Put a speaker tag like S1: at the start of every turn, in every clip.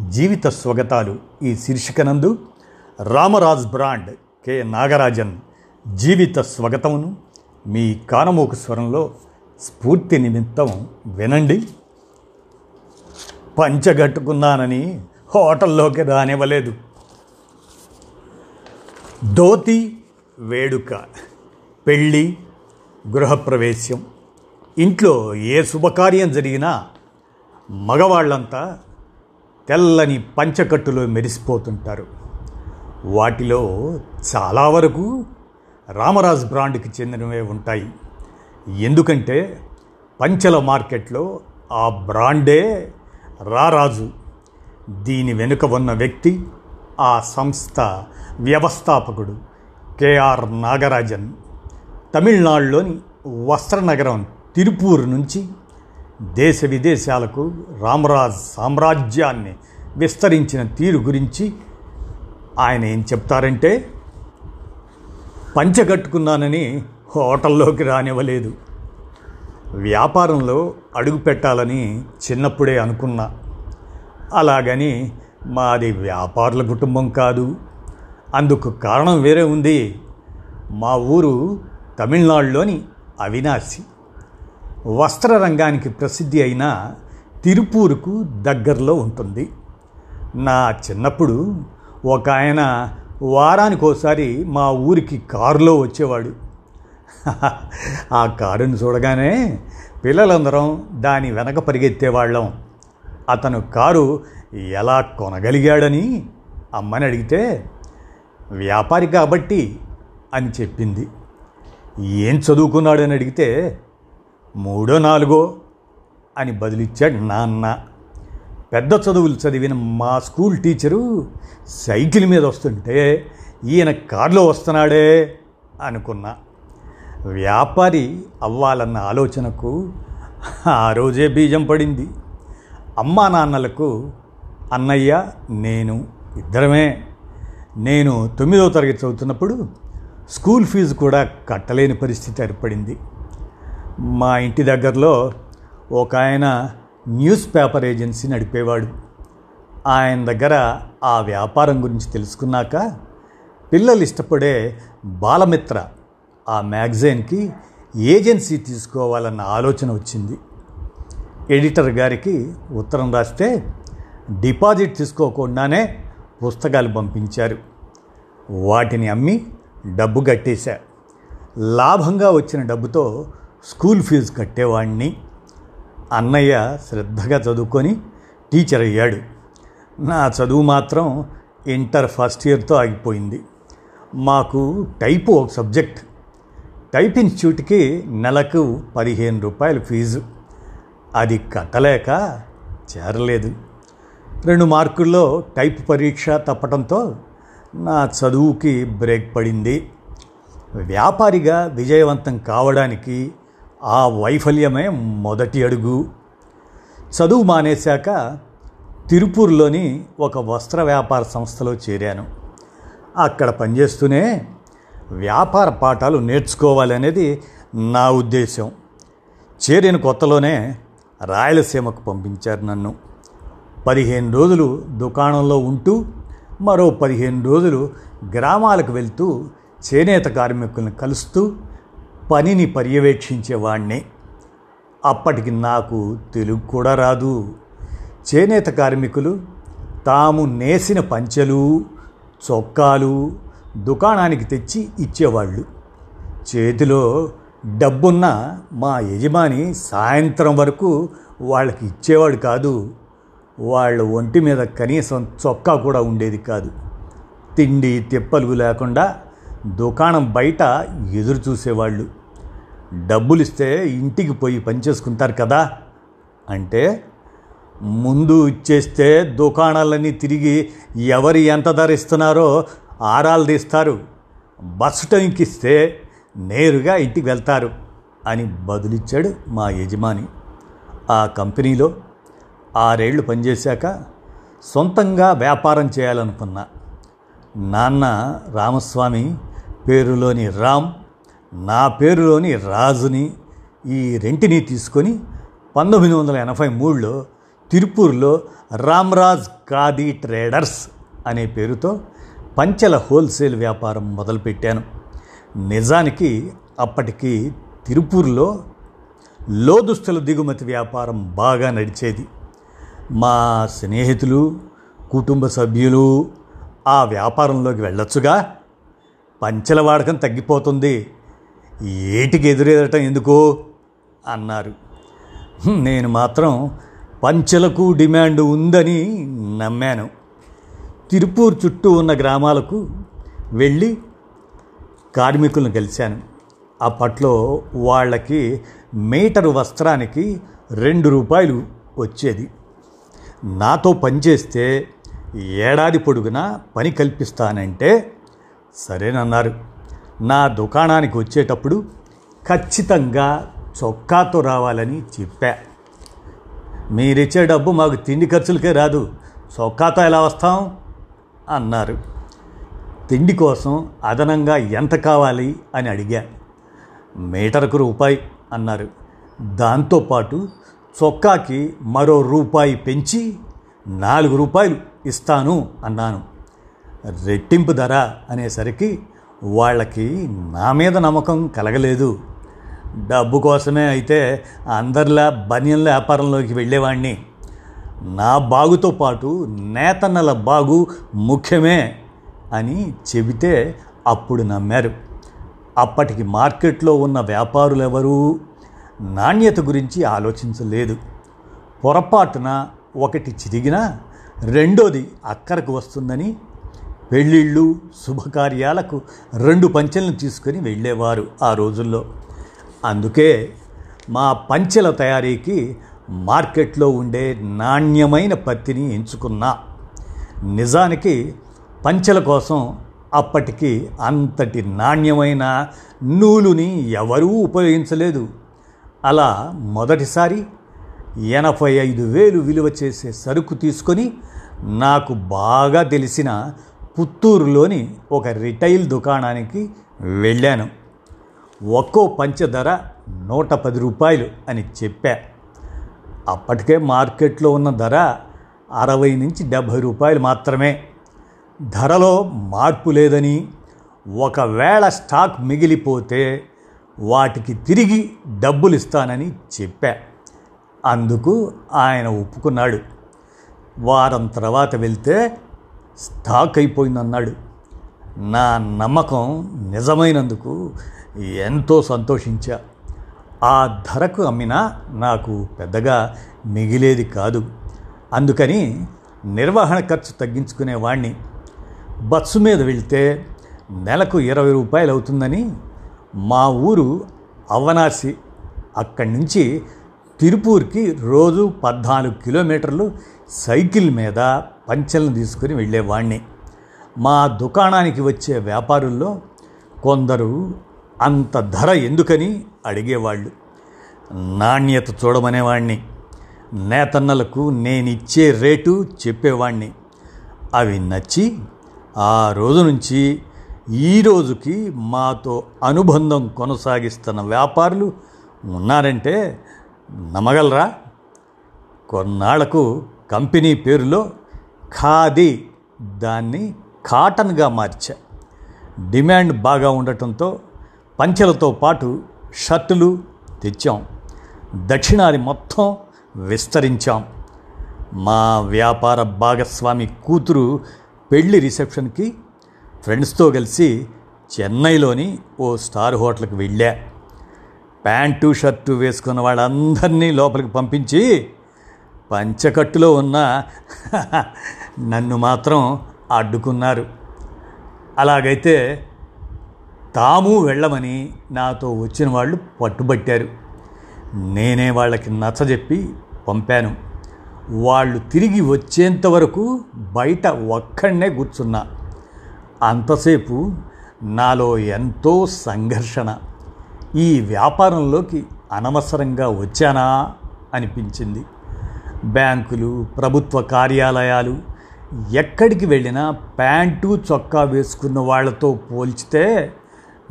S1: జీవిత స్వగతాలు ఈ శీర్షికనందు. Ramraj brand K. నాగరాజన్ జీవిత స్వగతమును మీ కానమోకు స్వరంలో స్ఫూర్తి నిమిత్తం వినండి. పంచగట్టుకున్నానని హోటల్లోకి రానివ్వలేదు. ధోతి వేడుక పెళ్ళి గృహప్రవేశం ఇంట్లో ఏ శుభకార్యం జరిగినా మగవాళ్ళంతా తెల్లని పంచకట్టులో మెరిసిపోతుంటారు. వాటిలో చాలా వరకు రామరాజ్ బ్రాండ్కి చెందినవే ఉంటాయి. ఎందుకంటే పంచల మార్కెట్లో ఆ బ్రాండే రారాజు. దీని వెనుక ఉన్న వ్యక్తి ఆ సంస్థ వ్యవస్థాపకుడు కేఆర్ నాగరాజన్. తమిళనాడులోని వస్త్రనగరం తిరుపూర్ నుంచి దేశ విదేశాలకు రామరాజ్ సామ్రాజ్యాన్ని విస్తరించిన తీరు గురించి ఆయన ఏం చెప్తారంటే పంచగట్టుకున్నానని హోటల్లోకి రానివ్వలేదు. వ్యాపారంలో అడుగు పెట్టాలని చిన్నప్పుడే అనుకున్నా. అలాగని మాది వ్యాపారుల కుటుంబం కాదు. అందుకు కారణం వేరే ఉంది. మా ఊరు తమిళనాడులోని అవినాశి. వస్త్ర రంగానికి ప్రసిద్ధి అయిన తిరుపూరుకు దగ్గరలో ఉంటుంది. నా చిన్నప్పుడు ఒక ఆయన వారానికోసారి మా ఊరికి కారులో వచ్చేవాడు. ఆ కారుని చూడగానే పిల్లలందరం దాని వెనక పరిగెత్తేవాళ్ళం. అతను కారు ఎలా కొనగలిగాడని అమ్మని అడిగితే వ్యాపారి కాబట్టి అని చెప్పింది. ఏం చదువుకున్నాడని అడిగితే మూడో నాలుగో అని బదులిచ్చాడు నాన్న. పెద్ద చదువులు చదివిన మా స్కూల్ టీచరు సైకిల్ మీద వస్తుంటే ఈయన కారులో వస్తున్నాడే అనుకున్నా. వ్యాపారి అవ్వాలన్న ఆలోచనకు ఆ రోజే బీజం పడింది. అమ్మా నాన్నలకు అన్నయ్య నేను ఇద్దరమే. నేను తొమ్మిదవ తరగతి చదువుతున్నప్పుడు స్కూల్ ఫీజు కూడా కట్టలేని పరిస్థితి ఏర్పడింది. మా ఇంటి దగ్గరలో ఒక ఆయన న్యూస్ పేపర్ ఏజెన్సీ నడిపేవాడు. ఆయన దగ్గర ఆ వ్యాపారం గురించి తెలుసుకున్నాక పిల్లలు ఇష్టపడే బాలమిత్ర ఆ మ్యాగజైన్కి ఏజెన్సీ తీసుకోవాలన్న ఆలోచన వచ్చింది. ఎడిటర్ గారికి ఉత్తరం రాస్తే డిపాజిట్ తీసుకోకుండానే పుస్తకాలు పంపించారు. వాటిని అమ్మి డబ్బు కట్టేశా. లాభంగా వచ్చిన డబ్బుతో స్కూల్ ఫీజు కట్టేవాడిని అన్నయ్య శ్రద్ధగా చదువుకొని టీచర్ అయ్యాడు. నా చదువు మాత్రం ఇంటర్ ఫస్ట్ ఇయర్తో ఆగిపోయింది. మాకు టైపు ఒక సబ్జెక్ట్. టైప్ ఇన్స్టిట్యూట్కి నెలకు పదిహేను రూపాయలు ఫీజు. అది కట్టలేక చేరలేదు. రెండు మార్కుల్లో టైప్ పరీక్ష తప్పటంతో నా చదువుకి బ్రేక్ పడింది. వ్యాపారిగా విజయవంతం కావడానికి ఆ వైఫల్యమే మొదటి అడుగు. చదువు మానేశాక తిరుపూర్లోని ఒక వస్త్ర వ్యాపార సంస్థలో చేరాను. అక్కడ పనిచేస్తూనే వ్యాపార పాఠాలు నేర్చుకోవాలనేది నా ఉద్దేశం. చేరిన కొత్తలోనే రాయలసీమకు పంపించారు నన్ను. పదిహేను రోజులు దుకాణంలో ఉంటూ మరో పదిహేను రోజులు గ్రామాలకు వెళ్తూ చేనేత కార్మికులను కలుస్తూ పనిని పర్యవేక్షించేవాణ్ణి. అప్పటికి నాకు తెలుగు కూడా రాదు. చేనేత కార్మికులు తాము నేసిన పంచెలు చొక్కాలు దుకాణానికి తెచ్చి ఇచ్చేవాళ్ళు. చేతిలో డబ్బున్న మా యజమాని సాయంత్రం వరకు వాళ్ళకి ఇచ్చేవాడు కాదు. వాళ్ళ ఒంటి మీద కనీసం చొక్కా కూడా ఉండేది కాదు. తిండి తిప్పలు లేకుండా దుకాణం బయట ఎదురు చూసేవాళ్ళు. డబ్బులిస్తే ఇంటికి పోయి పనిచేసుకుంటారు కదా? అంటే ముందు ఇచ్చేస్తే దుకాణాలన్నీ తిరిగి ఎవరు ఎంత ధర ఇస్తున్నారో ఆరాలు తీస్తారు. బస్సు టైంకిస్తే నేరుగా ఇంటికి వెళ్తారు అని బదులిచ్చాడు మా యజమాని. ఆ కంపెనీలో ఆరేళ్ళు పనిచేశాక సొంతంగా వ్యాపారం చేయాలనుకున్నా. నాన్న రామస్వామి పేరులోని రామ్ నా పేరులోని రాజుని ఈ రెంటిని తీసుకొని పంతొమ్మిది వందల ఎనభై మూడులో తిరుపూర్లో రామ్రాజ్ ఖాదీ ట్రేడర్స్ అనే పేరుతో పంచెల హోల్సేల్ వ్యాపారం మొదలుపెట్టాను. నిజానికి అప్పటికి తిరుపూర్లో లోదుస్తుల దిగుమతి వ్యాపారం బాగా నడిచేది. మా స్నేహితులు కుటుంబ సభ్యులు ఆ వ్యాపారంలోకి వెళ్ళొచ్చుగా. పంచెల వాడకం తగ్గిపోతుంది. ఏటికి ఎదురెదటం ఎందుకు? అన్నారు. నేను మాత్రం పంచెలకు డిమాండ్ ఉందని నమ్మాను. తిరుపూర్ చుట్టూ ఉన్న గ్రామాలకు వెళ్ళి కార్మికులను కలిశాను అప్పట్లో వాళ్ళకి మీటరు వస్త్రానికి రెండు రూపాయలు వచ్చేది. నాతో పనిచేస్తే ఏడాది పొడుగునా పని కల్పిస్తానంటే సరేనన్నారు. నా దుకాణానికి వచ్చేటప్పుడు ఖచ్చితంగా చొక్కాతో రావాలని చెప్పా. మీరిచ్చే డబ్బు మాకు తిండి ఖర్చులకే రాదు. చొక్కాతో ఎలా వస్తాం? అన్నారు. తిండి కోసం అదనంగా ఎంత కావాలి అని అడిగా. మీటర్కు రూపాయి అన్నారు. దాంతోపాటు చొక్కాకి మరో రూపాయి పెంచి నాలుగు రూపాయలు ఇస్తాను అన్నాను. రెట్టింపు ధర అనేసరికి వాళ్ళకి నా మీద నమ్మకం కలగలేదు. డబ్బు కోసమే అయితే అందరిలా బనియన్ల వ్యాపారంలోకి వెళ్ళేవాడిని నా బాగుతో పాటు నేతన్నల బాగు ముఖ్యమే అని చెబితే అప్పుడు నమ్మారు. అప్పటికి మార్కెట్లో ఉన్న వ్యాపారులెవరూ నాణ్యత గురించి ఆలోచించలేదు. పొరపాటున ఒకటి చిరిగినా రెండోది అక్కరకు వస్తుందని పెళ్ళిళ్ళు శుభకార్యాలకు రెండు పంచెలను తీసుకొని వెళ్ళేవారు ఆ రోజుల్లో. అందుకే మా పంచెల తయారీకి మార్కెట్లో ఉండే నాణ్యమైన పత్తిని ఎంచుకున్నా. నిజానికి పంచెల కోసం అప్పటికి అంతటి నాణ్యమైన నూలుని ఎవరూ ఉపయోగించలేదు. అలా మొదటిసారి ఎనభై ఐదు వేలు విలువ చేసే సరుకు తీసుకొని నాకు బాగా తెలిసిన పుత్తూరులోని ఒక రిటైల్ దుకాణానికి వెళ్ళాను. ఒక్కో పంచధర నూట పది రూపాయలు అని చెప్పా. అప్పటికే మార్కెట్లో ఉన్న ధర అరవై నుంచి డెబ్భై రూపాయలు మాత్రమే. ధరలో మార్పు లేదని ఒకవేళ స్టాక్ మిగిలిపోతే వాటికి తిరిగి డబ్బులు ఇస్తానని చెప్పా. అందుకు ఆయన ఒప్పుకున్నాడు. వారం తర్వాత వెళ్తే స్టాక్ అయిపోయిందన్నాడు నా నమ్మకం నిజమైనందుకు ఎంతో సంతోషించా. ఆ ధరకు అమ్మినా నాకు పెద్దగా మిగిలేది కాదు. అందుకని నిర్వహణ ఖర్చు తగ్గించుకునేవాణ్ణి. బస్సు మీద వెళ్తే నెలకు ఇరవై రూపాయలు అవుతుందని మా ఊరు అవ్వనాసి అక్కడి నుంచి తిరుపూర్కి రోజు పద్నాలుగు కిలోమీటర్లు సైకిల్ మీద పంచెలను తీసుకుని వెళ్ళేవాణ్ణి. మా దుకాణానికి వచ్చే వ్యాపారుల్లో కొందరు అంత ధర ఎందుకని అడిగేవాళ్ళు. నాణ్యత చూడమనేవాణ్ణి. నేతన్నలకు నేనిచ్చే రేటు చెప్పేవాణ్ణి. అవి నచ్చి ఆ రోజు నుంచి ఈ రోజుకి మాతో అనుబంధం కొనసాగిస్తున్న వ్యాపారులు ఉన్నారంటే నమ్మగలరా? కొన్నాళ్ళకు కంపెనీ పేరులో ఖాదీ దాన్ని కాటన్గా మార్చా. డిమాండ్ బాగా ఉండటంతో పంచెలతో పాటు షర్టులు తెచ్చాం. దక్షిణాది మొత్తం విస్తరించాం. మా వ్యాపార భాగస్వామి కూతురు పెళ్ళి రిసెప్షన్కి ఫ్రెండ్స్తో కలిసి చెన్నైలోని ఓ స్టార్ హోటల్కి వెళ్ళా. ప్యాంటు షర్టు వేసుకున్న వాళ్ళందరినీ లోపలికి పంపించి పంచకట్టులో ఉన్న నన్ను మాత్రం అడ్డుకున్నారు. అలాగైతే తాము వెళ్ళమని నాతో వచ్చిన వాళ్ళు పట్టుబట్టారు. నేనే వాళ్ళకి నచ్చజెప్పి పంపాను. వాళ్ళు తిరిగి వచ్చేంత వరకు బయట ఒక్కడనే కూర్చున్నా. అంతసేపు నాలో ఎంతో సంఘర్షణ. ఈ వ్యాపారంలోకి అనవసరంగా వచ్చానా అనిపించింది. బ్యాంకులు ప్రభుత్వ కార్యాలయాలు ఎక్కడికి వెళ్ళినా ప్యాంటు చొక్కా వేసుకున్న వాళ్ళతో పోల్చితే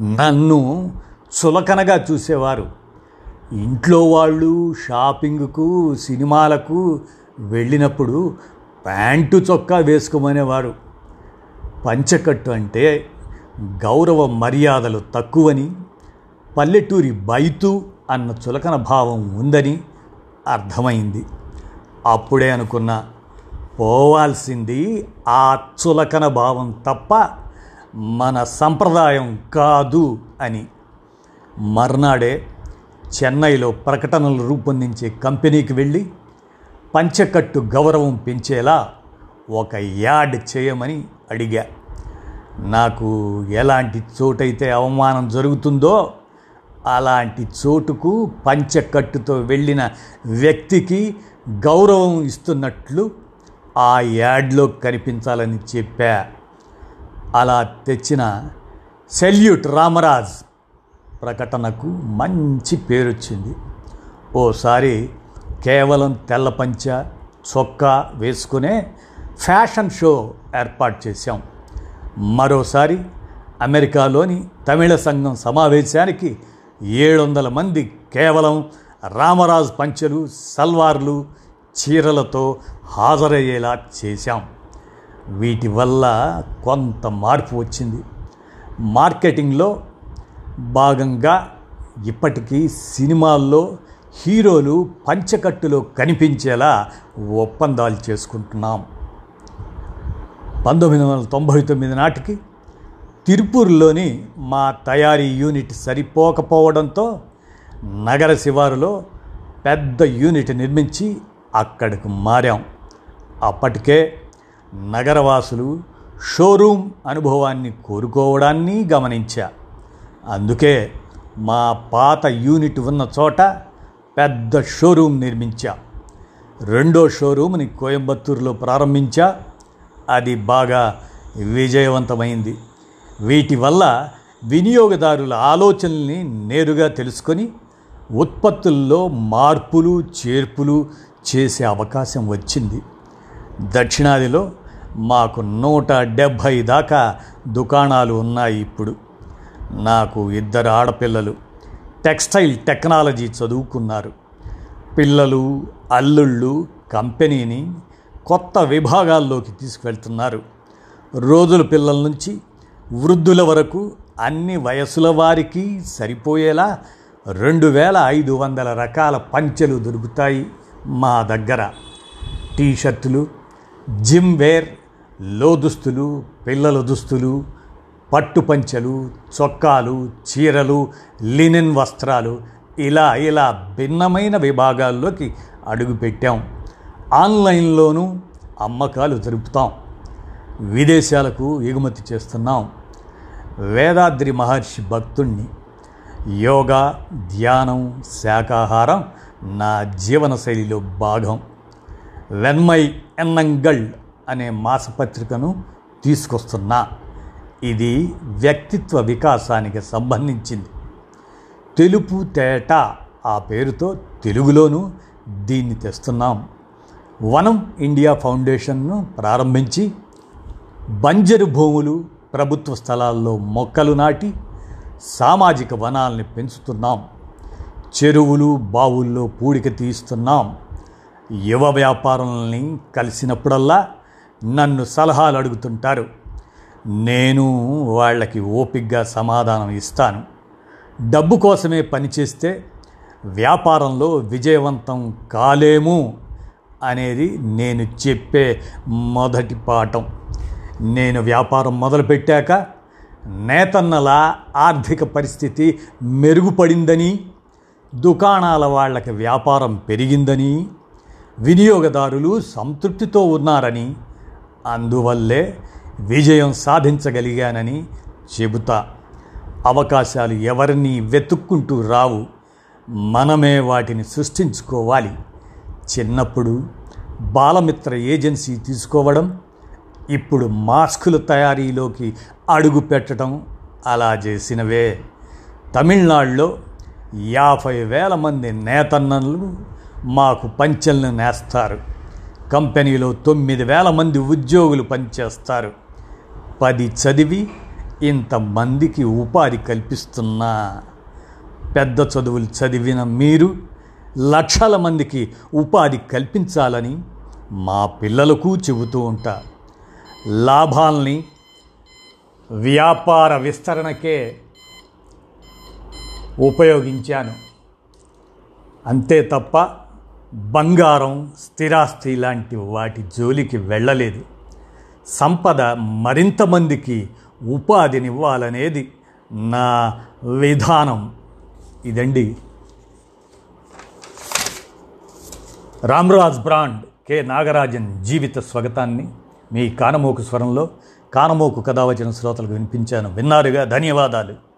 S1: నన్ను చులకనగా చూసేవారు. ఇంట్లో వాళ్ళు షాపింగ్కు సినిమాలకు వెళ్ళినప్పుడు ప్యాంటు చొక్కా వేసుకోమనేవారు. పంచకట్టు అంటే గౌరవ మర్యాదలు తక్కువని పల్లెటూరి బైతు అన్న చులకన భావం ఉందని అర్థమైంది. అప్పుడే అనుకున్నా పోవాల్సింది ఆ చులకన భావం తప్ప మన సంప్రదాయం కాదు అని. మర్నాడే చెన్నైలో ప్రకటనలు రూపొందించే కంపెనీకి వెళ్ళి పంచకట్టు గౌరవం పెంచేలా ఒక యాడ్ చేయమని అడిగా. నాకు ఎలాంటి చోటైతే అవమానం జరుగుతుందో అలాంటి చోటుకు పంచకట్టుతో వెళ్ళిన వ్యక్తికి గౌరవం ఇస్తున్నట్లు ఆ యాడ్లో కనిపించాలని చెప్పా. అలా తెచ్చిన సెల్యూట్ రామరాజ్ ప్రకటనకు మంచి పేరొచ్చింది. ఓసారి కేవలం తెల్ల పంచ చొక్కా వేసుకునే ఫ్యాషన్ షో ఏర్పాటు చేశాం. మరోసారి అమెరికాలోని తమిళ సంఘం సమావేశానికి ఏడు వందల మంది కేవలం రామరాజు పంచెలు సల్వార్లు చీరలతో హాజరయ్యేలా చేశాం. వీటి వల్ల కొంత మార్పు వచ్చింది. మార్కెటింగ్లో భాగంగా ఇప్పటికీ సినిమాల్లో హీరోలు పంచకట్టులో కనిపించేలా ఒప్పందాలు చేసుకుంటున్నాం. పంతొమ్మిది వందల తొంభై తొమ్మిది నాటికి తిరుపూర్లోని మా తయారీ యూనిట్ సరిపోకపోవడంతో నగర శివారులో పెద్ద యూనిట్ నిర్మించి అక్కడికి మారాం. అప్పటికే నగరవాసులు షోరూమ్ అనుభవాన్ని కోరుకోవడాన్ని గమనించా. అందుకే మా పాత యూనిట్ ఉన్న చోట పెద్ద షోరూమ్ నిర్మించా. రెండో షోరూమ్ని కోయంబత్తూరులో ప్రారంభించా. అది బాగా విజయవంతమైంది. వీటి వల్ల వినియోగదారుల ఆలోచనల్ని నేరుగా తెలుసుకొని ఉత్పత్తుల్లో మార్పులు చేర్పులు చేసే అవకాశం వచ్చింది. దక్షిణాదిలో మాకు నూట డెబ్భై దాకా దుకాణాలు ఉన్నాయి ఇప్పుడు. నాకు ఇద్దరు ఆడపిల్లలు. టెక్స్టైల్ టెక్నాలజీ చదువుకున్నారు. పిల్లలు అల్లుళ్ళు కంపెనీని కొత్త విభాగాల్లోకి తీసుకువెళ్తున్నారు. రోజుల పిల్లల నుంచి వృద్ధుల వరకు అన్ని వయసుల వారికి సరిపోయేలా రెండు వేల ఐదు వందల రకాల పంచెలు దొరుకుతాయి మా దగ్గర. టీషర్టులు జిమ్ వేర్లో దుస్తులు పిల్లల దుస్తులు పట్టు పంచెలు చొక్కాలు చీరలు లినెన్ వస్త్రాలు ఇలా ఇలా భిన్నమైన విభాగాల్లోకి అడుగుపెట్టాం ఆన్లైన్లోనూ అమ్మకాలు జరుపుతాం. విదేశాలకు ఎగుమతి చేస్తున్నాం. వేదాద్రి మహర్షి భక్తుణ్ణి యోగా ధ్యానం శాకాహారం నా జీవనశైలిలో భాగం. వెన్మై ఎన్నంగల్ అనే మాసపత్రికను తీసుకొస్తున్నా. ఇది వ్యక్తిత్వ వికాసానికి సంబంధించింది. తెలుపు తేట ఆ పేరుతో తెలుగులోనూ దీన్ని తెస్తున్నాం. వనం ఇండియా ఫౌండేషన్ను ప్రారంభించి బంజరు భూములు ప్రభుత్వ స్థలాల్లో మొక్కలు నాటి సామాజిక వనాల్ని పెంచుతున్నాం. చెరువులు బావుల్లో పూడిక తీస్తున్నాం. యువ వ్యాపారులని కలిసినప్పుడల్లా నన్ను సలహాలు అడుగుతుంటారు. నేను వాళ్ళకి ఓపిగ్గా సమాధానం ఇస్తాను. డబ్బు కోసమే పనిచేస్తే వ్యాపారంలో విజయవంతం కాలేము అనేది నేను చెప్పే మొదటి పాఠం. నేను వ్యాపారం మొదలుపెట్టాక నేతన్నల ఆర్థిక పరిస్థితి మెరుగుపడిందని దుకాణాల వాళ్ళకి వ్యాపారం పెరిగిందని వినియోగదారులు సంతృప్తితో ఉన్నారని అందువల్లే విజయం సాధించగలిగానని చెబుతా. అవకాశాలు ఎవరిని వెతుక్కుంటూ రావు. మనమే వాటిని సృష్టించుకోవాలి. చిన్నప్పుడు బాలమిత్ర ఏజెన్సీ తీసుకోవడం ఇప్పుడు మాస్కుల తయారీలోకి అడుగు పెట్టడం అలా చేసినవే. తమిళనాడులో యాభై వేల మంది నేతన్నలు మాకు పంచెలను నేస్తారు. కంపెనీలో తొమ్మిది వేల మంది ఉద్యోగులు పనిచేస్తారు. పది చదివి ఇంతమందికి ఉపాధి కల్పిస్తున్నా. పెద్ద చదువులు చదివిన మీరు లక్షల మందికి ఉపాధి కల్పించాలని మా పిల్లలకు చెబుతూ ఉంటారు. లాభాల్ని వ్యాపార విస్తరణకే ఉపయోగించాను. అంతే తప్ప బంగారం స్థిరాస్తి లాంటి వాటి జోలికి వెళ్ళలేదు. సంపద మరింత మందికి ఉపాధినివ్వాలనేది నా విధానం. ఇదండి. రామ్రాజ్ బ్రాండ్ కె నాగరాజన్ జీవిత స్వాగతాన్ని. మీ కానమోకు స్వరంలో కానమోకు కథావచన శ్రోతలకు వినిపించాను. విన్నారుగా? ధన్యవాదాలు.